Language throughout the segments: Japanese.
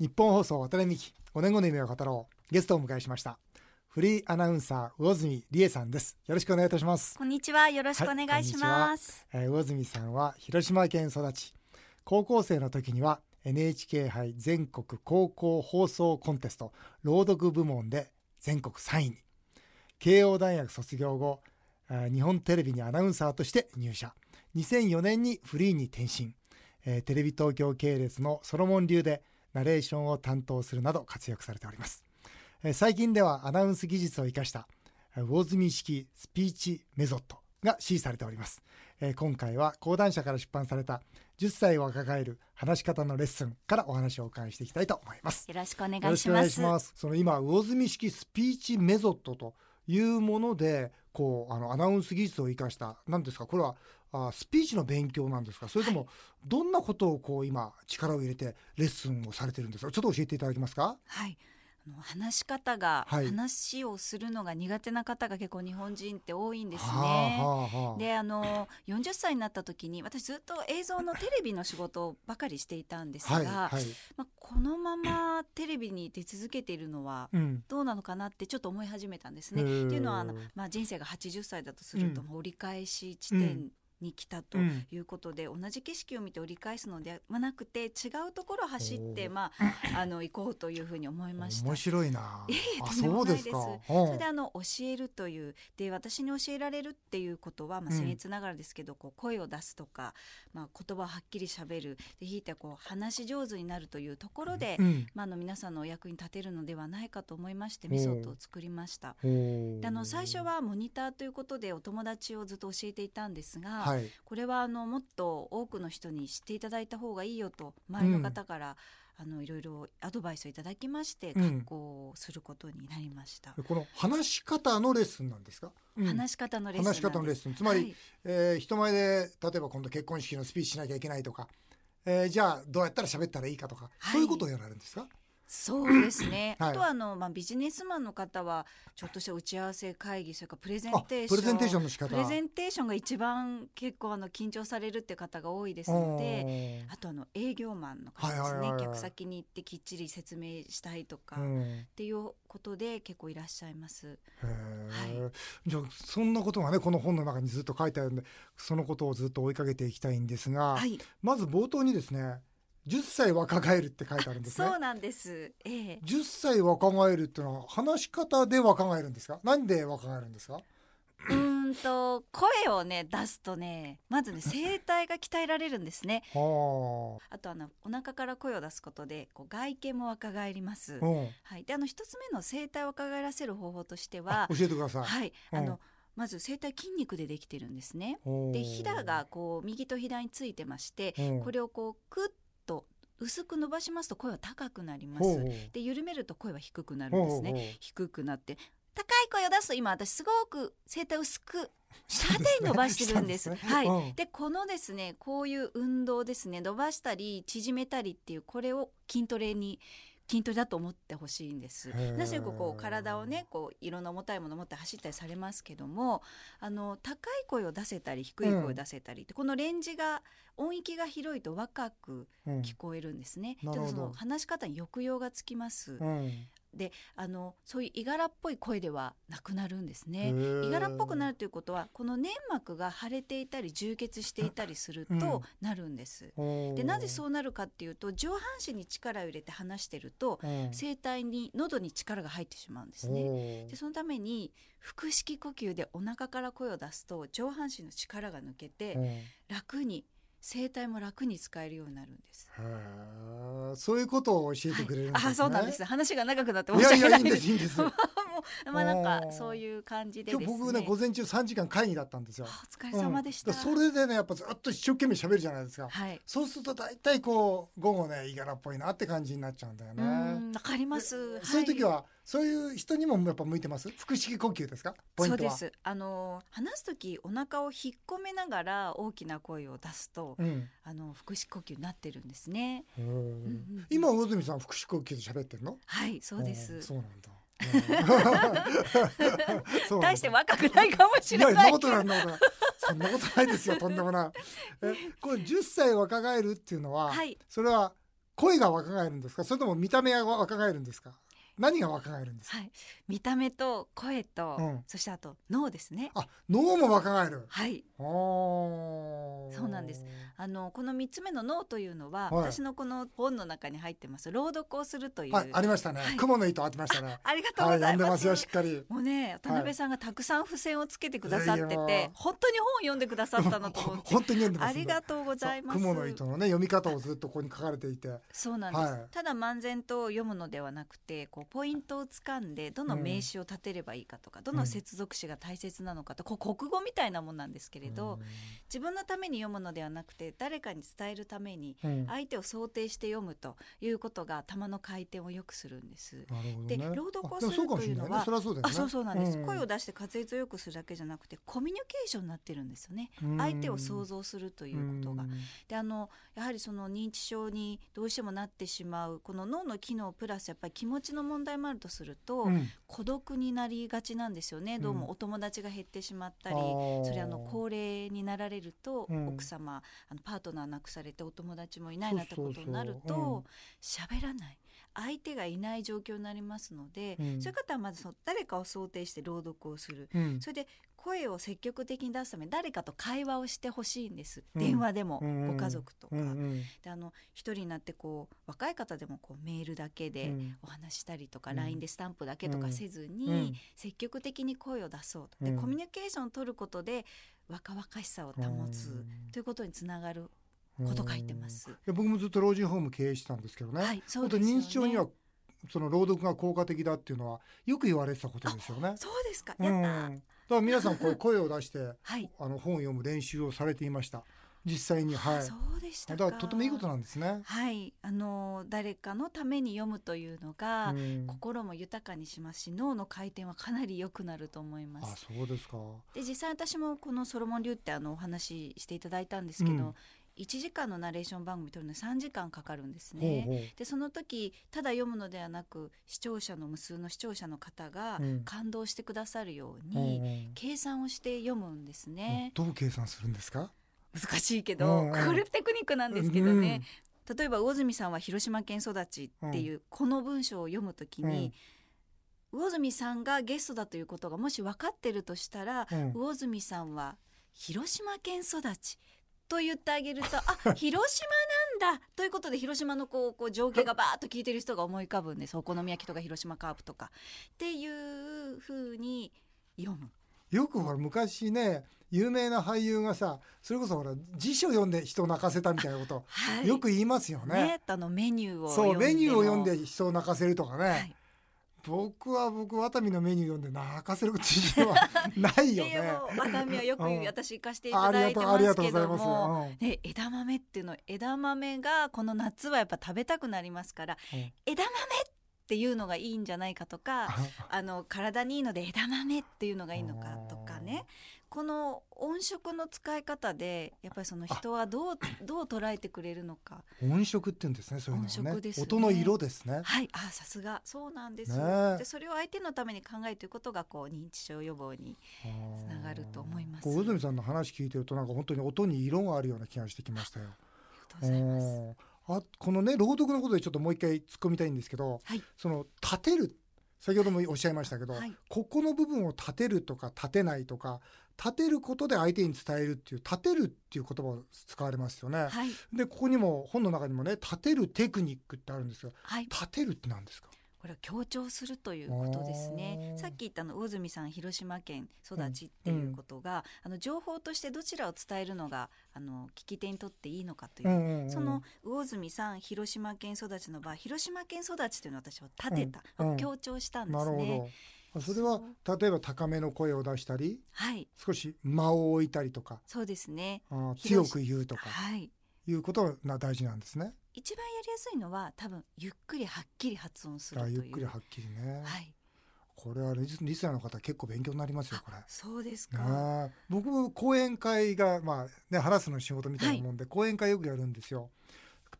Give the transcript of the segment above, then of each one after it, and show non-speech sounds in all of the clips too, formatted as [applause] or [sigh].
日本放送渡辺美希5年後の夢を語ろう。ゲストをお迎えしました。フリーアナウンサー魚住理恵さんです。よろしくお願いいたします。こんにちは。よろしくお願いします、はい、えー魚住さんは広島県育ち。高校生の時には NHK 杯全国高校放送コンテスト朗読部門で全国3位に。慶応大学卒業後えー日本テレビにアナウンサーとして入社。2004年にフリーに転身、えーテレビ東京系列のソロモン流でナレーションを担当するなど活躍されております、えー最近ではアナウンス技術を生かしたえー魚住式スピーチメソッドが支持されております、えー今回は講談社から出版された10歳を抱える話し方のレッスンからお話をお伺いしていきたいと思いますよろしくお願いいしますします。その今魚住式スピーチメソッドというもので、こうあのアナウンス技術を生かしたなんですか？これはあスピーチの勉強なんですか？それともどんなことをこう今力を入れてレッスンをされてるんですか？ちょっと教えていただけますか？はい話し方が、はい話をするのが苦手な方が結構日本人って多いんですね。はあはあはあであの40歳になった時に私ずっと映像のテレビの仕事ばかりしていたんですが、はいはい。まあ、このままテレビに出続けているのはうん。どうなのかなってちょっと思い始めたんですね。へーっていうのはあの、まあ、人生が80歳だとすると、折り返し地点に来たとうんいうことで、同じ景色を見て折り返すのではなくて違うところを走って、まあ、[laughs] あの行こうというふうに思いました面。白いな。そうですすか。それであの教えるというで私に教えられるっていうことは、まあ、うん僭越ながらですけど、こう声を出すとか、まあ、言葉をはっきりしゃべるでひいてこう話し上手になるというところで、うん。まあ、あの皆さんのお役に立てるのではないかと思いましてメソッドを作りました。であの最初はモニターということでお友達をずっと教えていたんですが、はい。これはあのもっと多くの人に知っていただいた方がいいよと周りの方から、あのいろいろアドバイスをいただきましてうん。学校をすることになりました。この話し方のレッスンなんですか？うん。話し方のレッスン話し方のレッスン。つまりはい。えー人前で例えば今度結婚式のスピーチしなきゃいけないとか、えーじゃあどうやったら喋ったらいいかとか、はい。そういうことをやられるんですか？そうですね、[clears throat] はい。あとはあの、まあ、ビジネスマンの方はちょっとした打ち合わせ会議それからプレゼンあテーション。プレゼンテーションの仕方。プレゼンテーションが一番結構あの緊張されるって方が多いですのであとあの営業マンの方ですね、はいはいはいはい。客先に行ってきっちり説明したいとか、っうん。ていうことで結構いらっしゃいます。へー。じゃあそんなことがねこの本の中にずっと書いてあるんでそのことをずっと追いかけていきたいんですが、はい、まず冒頭にですね10歳若返るって書いてあるんですねそうなんです。ええ10歳若返るっていうのは話し方で若返るんですか？何で若返るんですか？うーんと声をね出すとねまずね声帯が鍛えられるんですね。はあとあのお腹から声を出すことでこう外見も若返りますあ、。うん、はい。であの一つ目の声帯を若返らせる方法としてあは、教えてください、はい。うんあのまず声帯筋肉でできてるんですね。でひだがこう右と左についてまして、うんこれをこうクッと薄く伸ばしますと声は高くなります。で緩めると声は低くなるんですね。低くなって高い声を出すと今私すごく声帯を薄く縦に伸ばしてるんです。ですねはい。うんでこのですねこういう運動ですね伸ばしたり縮めたりっていうこれを筋トレに筋トレだと思ってほしいんです。なぜこう体をねこういろんな重たいものを持って走ったりされますけどもあの高い声を出せたり低い声を出せたりって、このレンジが音域が広いと若くうん聞こえるんですね。なるほどちょっとその話し方に抑揚がつきます。うんであのそういういがらっぽい声ではなくなるんですへね。ーいがらっぽくなるということはこの粘膜が腫れていたり充血していたりするうんとなるんです。ほうでなぜそうなるかっていうと上半身に力を入れて話してるとうん声帯に喉に力が入ってしまうんですね。でそのために腹式呼吸でお腹から声を出すと上半身の力が抜けてうん楽に声帯も楽に使えるようになるんです。そういうことを教えてくれるんですね、あそうなんです。話が長くなってい申しやいやいいん訳ないです。ですいいんです [laughs] まあなんおかーそういう感じでね。日僕ね午前中3時間会議だったんですよあお疲れ様でした。うんそれでねやっぱずっと一生懸命喋るじゃないですか、はい。そうすると大体こう午後ねいがらっぽいなって感じになっちゃうんだようねんわかります。そういう時は、そういう人にもやっぱ向いてます？腹式呼吸ですか？ポイントは。そうです。あの話す時お腹を引っ込めながら大きな声を出すと、うん。あの腹式呼吸になってるんですね。へーん今魚住さん腹式呼吸で喋ってるの？はい、そうです。ん。そうなんだ。[laughs] 大して若くないかもしれない。そんなことないそんなことない。そんなことないですよとんでもない。えこれ10歳若返るっていうのは、はい。それは声が若返るんですか？それとも見た目が若返るんですか？何が若返るんですか、はい、見た目と声と、うん。そしてあと脳ですね。あ脳も若返る？はい、そうなんです。あのこの三つ目の脳というのは、はい。私のこの本の中に入ってます朗読をするという。はいありましたね、はい。雲の糸あってましたね。ありがとうはい読んでございま。ますすよしっかり。もうね渡辺さんがたくさん付箋をつけてくださってて、本当に本を読んでくださったなと思って。本当に読んでますありがとうございます。雲の糸のね読み方をずっとここに書かれていて。そうなんです、はい。ただ漫然と読むのではなくてこうポイントをつかんでどの名詞を立てればいいかとか、どの接続詞が大切なのかとこう国語みたいなもんなんですけれど、自分のために読むのではなくて誰かに伝えるためにうん。相手を想定して読むということが頭の回転を良くするんです。でね。朗読をするというのはあそうそうなんです、ん。声を出して滑舌を良くするだけじゃなくてコミュニケーションになってるんですよね。うん。相手を想像するということが。うん。であのやはりその認知症にどうしてもなってしまうこの脳の機能プラスやっぱり気持ちの問題もあるとすると、うん。孤独になりがちなんですよね。どうもお友達が減ってしまったり、あー。それあの高齢になられると、うん。奥様あのパートナー亡くされてお友達もいないなってことになるうん。と喋、らない。相手がいない状況になりますので、うん。そういう方はまずその誰かを想定して朗読をする。うん。それで声を積極的に出すために誰かと会話をしてほしいんです、うん。電話でも、うん。ご家族とか、うんうん。であの一人になってこう若い方でもこうメールだけでうん。お話したりとか、うん。LINE でスタンプだけとかせずに、うん。積極的に声を出そうと。で、うん。コミュニケーションを取ることで若々しさを保つうん。ということにつながること書いてます。いや僕もずっと老人ホーム経営してたんですけどね、はい、そうですよね。認知症にはその朗読が効果的だっていうのはよく言われてたことですよね。そうですか。うん、やった。だから皆さんこう声を出してはい。あの本を読む練習をされていました実際にはいそうでしたか。だからとてもいいことなんですね。はい、あの誰かのために読むというのが、うん心も豊かにしますし脳の回転はかなり良くなると思いまあす。そうですか。で実際私もこのソロモン流ってあのお話ししていただいたんですけど、うん1時間のナレーション番組撮るのに3時間かかるんですほうね。ほう。でその時ただ読むのではなく視聴者の無数の視聴者の方がうん。感動してくださるよううんにうん。計算をして読むんですね。どう計算するんですか？難しいけど、うんうん。これテクニックなんですけどね、例えば魚住さんは広島県育ちっていうこの文章を読むときに、魚住さんがゲストだということがもし分かってるとしたら、うん。魚住さんは広島県育ちと言ってあげるとあ [laughs] 広島なんだということで広島のこうこう情景がバーッと聞いてる人が思い浮かぶんですお好み焼きとか広島カープとかっていうふうに読む。よくほら昔ね有名な俳優がさそれこそほら辞書読んで人を泣かせたみたいなこと、はい、よく言いますよね。ねあのメニューをそうメニューを読んもで人を泣かせるとかね。はい僕は僕ワタミのメニュー読んで泣かせる自信はないよね。もうワタミはよくうん。私行かせていあただいてますけ。ども、うんね、枝豆っていうの枝豆がこの夏はやっぱ食べたくなりますから、うん。枝豆っていうのがいいんじゃないかとかあの体にいいので枝豆っていうのがいいのかとかねこの音色の使い方でやっぱりその人はどうどう捉えてくれるのか。音色って言うんですねそういうのね。色ですね。音の色ですね。はい。あさすが。そうなんです。よ、ね。えでそれを相手のために考えていくことがこう認知症予防につながると思います。小泉さんの話聞いてるとなんか本当に音に色があるような気がしてきましたよ。ありがとうございます。うんあこのね朗読のことでちょっともう一回突っ込みたいんですけど、はい。その立てる。先ほどもおっしゃいましたけど、はい。ここの部分を立てるとか立てないとか立てることで相手に伝えるっていう立てるっていう言葉を使われますよね。はいでここにも本の中にもね立てるテクニックってあるんですよ。はい立てるって何ですか？これは強調するということですねさっき言ったの魚住さん広島県育ちっていうことが、あの情報としてどちらを伝えるのがあの聞き手にとっていいのかという、うんうんうんその魚住さん広島県育ちの場合広島県育ちというのを私は立てた、うんうん強調したんでなるすね。それは例えば高めの声を出したりはい。少し間を置いたりとか。そうですね。あー強く言うとか。はい。いうことが大事なんですね。一番やりやすいのは多分ゆっくりはっきり発音するあという。ゆっくりはっきりね。はい。これはリスリスナーの方結構勉強になりますよこれ。あそうですか、僕も講演会がまあね話すの仕事みたいなもんで、講演会よくやるんですよ。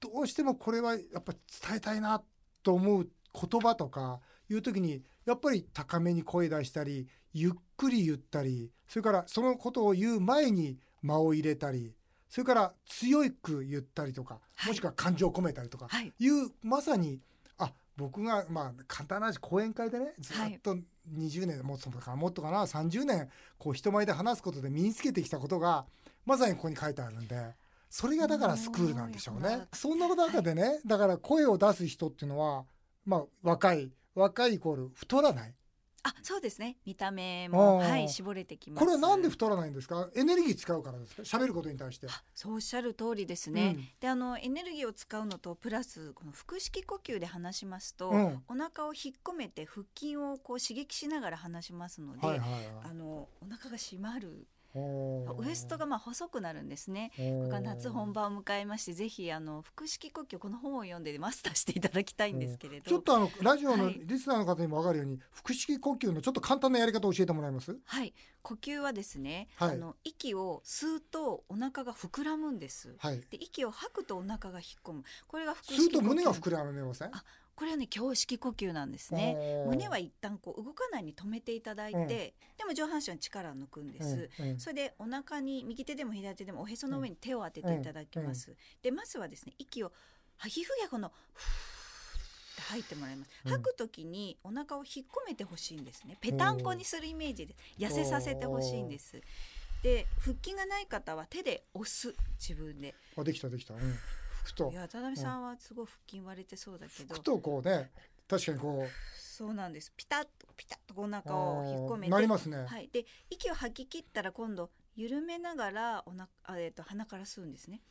どうしてもこれはやっぱ伝えたいなと思う言葉とかいう時にやっぱり高めに声出したりゆっくり言ったりそれからそのことを言う前に間を入れたりそれから強く言ったりとか、はい。もしくは感情を込めたりとか、はい。いうまさにあ僕がまあ簡単な話講演会でねずっと20年、もっとかもっとかな30年こう人前で話すことで身につけてきたことがまさにここに書いてあるんでそれがだからスクールなんでしょうね。そんな中でね、だから声を出す人っていうのはまあ若い若いイコール太らない？あそうですね。見た目あもー。はい絞れてきます。これはなんで太らないんですか？エネルギー使うからですか？喋ることに対して。あそうおっしゃる通りですね、うん。であのエネルギーを使うのとプラスこの腹式呼吸で話しますと、うん。お腹を引っ込めて腹筋をこう刺激しながら話しますので、はいはいあのお腹が締まるはい。ウエストがまあ細くなるんですね。これから夏本番を迎えましてぜひあの腹式呼吸この本を読んでマスターしていただきたいんですけれど、ちょっとあのラジオのはいリスナーの方にも分かるように、腹式呼吸のちょっと簡単なやり方を教えてもらえます？はい。呼吸はですね、はい。あの息を吸うとお腹が膨らむんです。はいで息を吐くとお腹が引っ込むこれが腹式吸うと胸が呼吸膨らみませんあこれはね胸式呼吸なんですね。胸は一旦こう動かないに止めていただいて、うんでも上半身は力を抜くんです。うんうんそれでお腹に右手でも左手でもおへその上に手を当てていただきます。でまずはですね息を皮膚やこのふーって吐いてもらいます。うん吐くときにお腹を引っ込めてほしいんですね。ぺたんこにするイメージで痩せさせてほしいんです。で腹筋がない方は手で押す自分で。あできたできた、うん、ふといや渡辺さんはすごい腹筋割れてそうだけどふ。とこうね確かにこそうなんです。ピタッとピタッとおう腹を引っ込めて。なりますね、はい。で息を吐き切ったら今度緩めながらおなあえっ、と鼻から吸うんですね。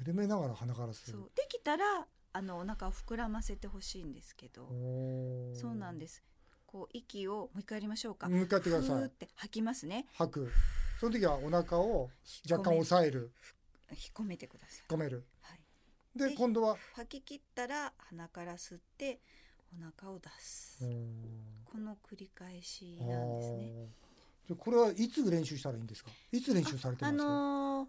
緩めながら鼻から吸そううできたらあのお腹を膨らませてほしいんですけど、そうなんですす。こう息をもう一回やりましょうか。向かってくだふさいーって吐きますね。吐くその時はお腹を若干押さえる引っ込めてください。込めるはい。でで今度は。吐き切ったら鼻から吸ってお腹を出す。この繰り返しなんですね。じゃあこれはいつ練習したらいいんですか？いつ練習されてまあすか、のー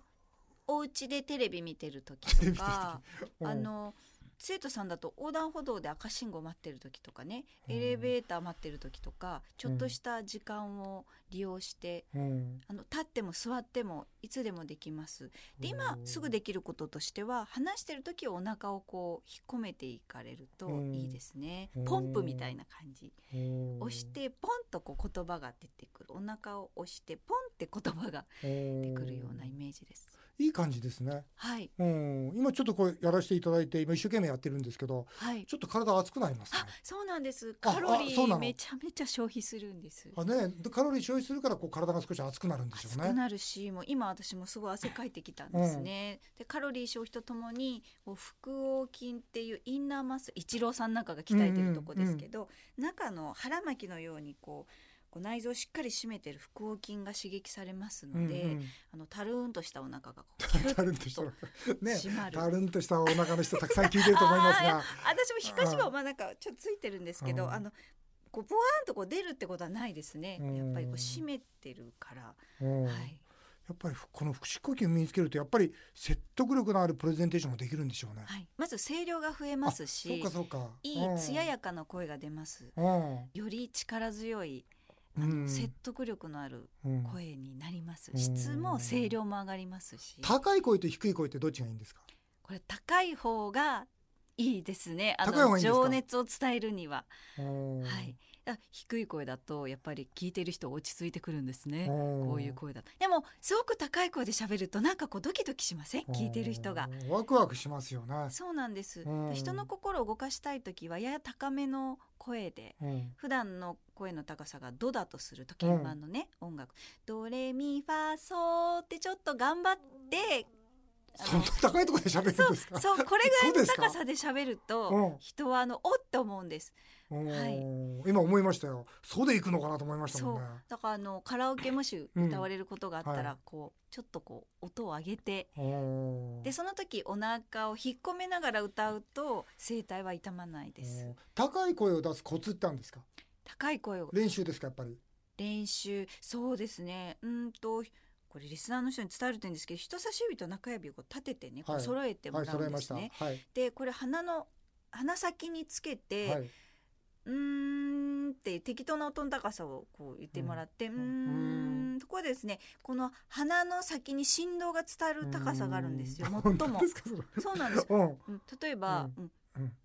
お家でテレビ見てる時とかうんあの生徒さんだと横断歩道で赤信号待ってる時とかねうんエレベーター待ってる時とかちょっとした時間を利用して、うんあの立っても座ってもいつでもできます。で今うんすぐできることとしては話してる時お腹をこう引っ込めていかれるとうんいいですねうん。ポンプみたいな感じ。うん押してポンとこう言葉が出てくる。お腹を押してポンって言葉が出てくるようなイメージです。いい感じですね、はいうん、今ちょっとこれやらせていただいて今一生懸命やってるんですけどはい。ちょっと体熱くなりますねあ、そうなんです。あカロリーめちゃめちゃ消費するんです。あねでカロリー消費するからこう体が少し熱くなるんでしょうね熱くなるし、もう今私もすごい汗かいてきたんですね。でカロリー消費とともに、こう腹横筋っていうインナーマッスル、一郎さんなんかが鍛えてるとこですけど、中の腹巻きのようにこう。こう内臓をしっかり締めてる腹横筋が刺激されますので、うんうんあのたるーんとしたお腹がこうたッるんとしたねたるんとしたお腹の人たくさん聞いてると思いますが私も皮下脂肪まあなんかちょっとついてるんですけど、うんあのこうボワーンとこう出るってことはないですね。うんやっぱりこう締めてるから、うんやはい。っぱりこの腹式呼吸を身につけるとやっぱり説得力のあるプレゼンテーションができるんでしょうね。はい。まず声量が増えますそうしか、そうか。いい艶やかな声が出ます。うんより力強い説得力のあるうん声になります。うん質も声量も上がりますし、高い声と低い声ってどっちがいいんですか？これ高い方がいいですね。あの情熱を伝えるには。うんはい。あ低い声だとやっぱり聞いてる人落ち着いてくるんですね。うんこういう声だと。でもすごく高い声で喋るとなんかこうドキドキしません？聞いてる人が。うんワクワクしますよね。そうなんです。うん人の心を動かしたい時はやや高めの声で。うん普段の声の高さがドだとすると鍵盤のね、音楽ドレミファソってちょっと頑張ってそんな高いところで喋るんですか？そうこれぐらいの高さで喋ると、うん。人はあのおって思うんです。うんはい。今思いましたよ。そうで行くのかなと思いましたもんね。だからあのカラオケもしうん歌われることがあったら、はいこうちょっとこう音を上げてうんでその時お腹を引っ込めながら歌うと声帯は痛まないです。うん高い声を出すコツってあるんですか？高い声を。練習ですかやっぱり？練習。そうですね。うんとこれリスナーの人に伝えるといいんですけど人差し指と中指をこう立ててねこうはい揃えてもはい、ら。うんですね。はい。でこれ鼻の鼻先につけて、はい。うーんって適当な音の高さをこう言ってもらって、うーうんん、ところでですね、この鼻の先に振動が伝わる高さがあるんですよ。うん [laughs] 最もそうなんです。うんうん例えば、うんうん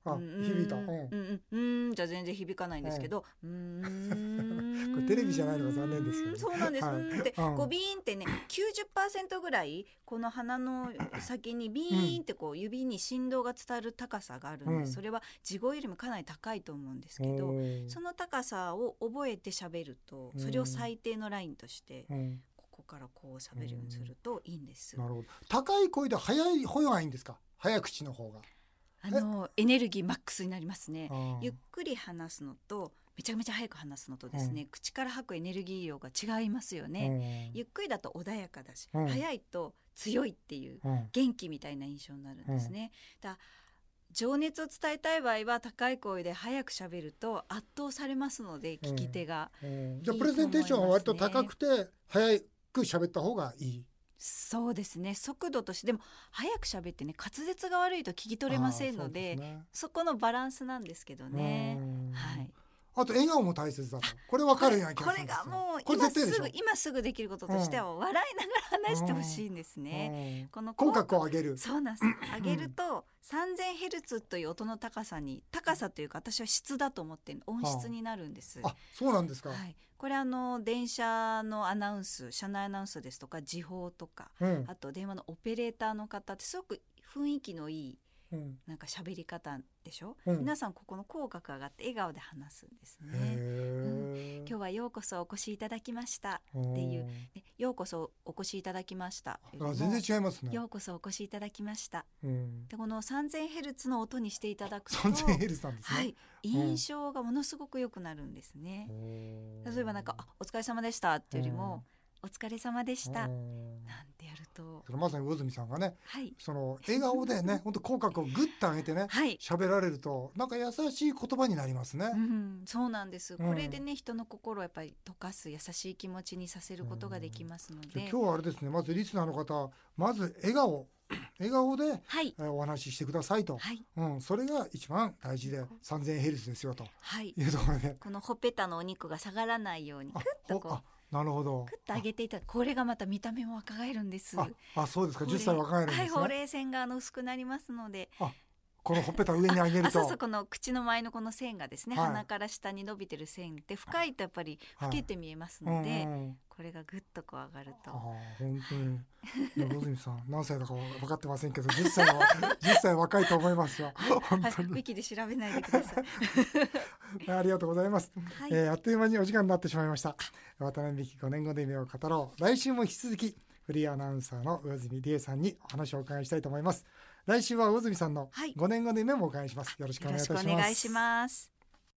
あうん。響いた。うん。うんじゃ全然響かないんですけど、うーんこれテレビじゃないのが残念ですけどね。そうなんです。はい。うん。って、うん。こうビーンってね、90%ぐらいこの鼻の先にビーンってこう指に振動が伝わる高さがあるんでそれは地声よりもかなり高いと思うんですけど、その高さを覚えて喋ると、それを最低のラインとして、うん。ここからこう喋るようにするといいんです。なるほど。高い声で早い方がいいんですか？早口の方があのエネルギーマックスになりますね。ゆっくり話すのとめちゃめちゃ早く話すのとですね、口から吐くエネルギー量が違いますよね、うん。ゆっくりだと穏やかだし、うん。早いと強いっていううん。元気みたいな印象になるんですね、だ情熱を伝えたい場合は高い声で早く喋ると圧倒されますので聞き手が、うん。じゃあプレゼンテーションは割と高くて早く喋った方がいい？そうですね。速度としてでも早く喋ってね滑舌が悪いと聞き取れませんのでね。そこのバランスなんですけどね。うん。はいあと笑顔も大切だと。これ分かるような気これがするんですよ。がもうこれ今絶すぐ今すぐできることとしては笑いながら話してほしいんですね。うん。この口角を上げる。そうなんです。[laughs] 上げると3000ヘルツという音の高さに高さというか私は質だと思ってる音質になるんです。あそうなんですか、はい。これあの電車のアナウンス、車内アナウンスですとか時報とか、うん。あと電話のオペレーターの方ってすごく雰囲気のいいうん。なんか喋り方でしょ？うん。皆さんここの口角上がって笑顔で話すんですね。へ今日はようこそお越しいただきました。ーっていう。ねようこそお越しいただきました。あ全然違いますね。ようこそお越しいただきました。うん。でこの 3000Hz の音にしていただくと3000ヘルツなんですね。はい。印象がものすごく良くなるんですね、例えばなんか「あお疲れ様でした」っていうよりも「お疲れ様でした」なんうんてやると。まさに魚住さんがねはい。その笑顔でね [laughs] 本当口角をグッと上げてねはい。喋られるとなんか優しい言葉になりますね。う。ん、そうなんです、うん。これでね人の心をやっぱり溶かす優しい気持ちにさせることができますので、で今日はあれですねまずリスナーの方まず笑顔笑顔ではい。えーお話ししてくださいと、はい。うん、それが一番大事で3000ヘルツですよと。はい。いうところで。このほっぺたのお肉が下がらないようにあクッとこうなるほど。クッと上げていたこれがまた見た目も若返るんです。ああそうですか。ほうれ10歳若返るんですね、はい、ほうれい線があの薄くなりますので、このほっぺた上に上げると。あそうそうこの口の前のこの線がですね、はい。鼻から下に伸びてる線って深いとやっぱりはい。老けて見えますうんので、うんうんこれがぐっとこう上がると。ああ本当に。いや魚住さん [laughs] 何歳だか分かってませんけど10歳は10歳若いと思いますよ。本 [laughs] はい、ウ当に、ィキで調べないでください。[laughs] ありがとうございます、はい、えーあっという間にお時間になってしまいました。渡辺美希5年後で夢を語ろう。来週も引き続きフリーアナウンサーの魚住理恵さんにお話をお伺いしたいと思います。来週は魚住さんのはい。5年後で夢もお伺いします。よろしくお願いいたします。しくお願いします。